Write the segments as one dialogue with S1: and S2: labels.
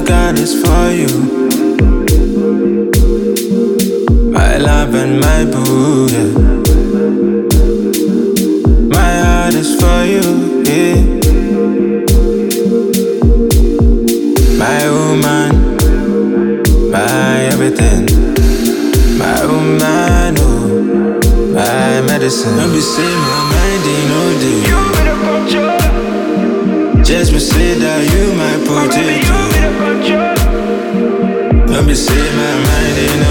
S1: I got is for you. My love and my boo, yeah. My heart is for you, yeah. My woman, my everything. My woman, oh, my medicine. Don't be say my mind ain't no day. Just be say that you my
S2: My baby, you
S1: potato.
S2: be the controlla.
S1: Don't be say my mind ain't no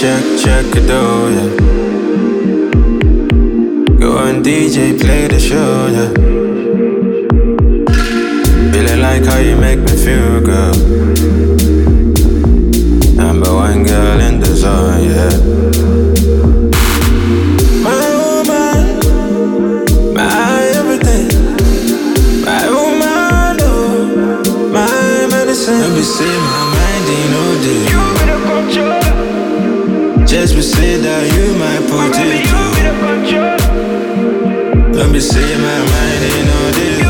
S1: Check, check, it out, yeah. Go on DJ, play the show, yeah. Feeling like how you make me feel, girl. Number one girl in the zone, yeah. My woman, my everything. My woman, oh, my medicine. Don't be say my mind ain't no day.
S2: You be the
S1: be say that you my
S2: My baby, you
S1: potato. Don't be say my mind ain't no day.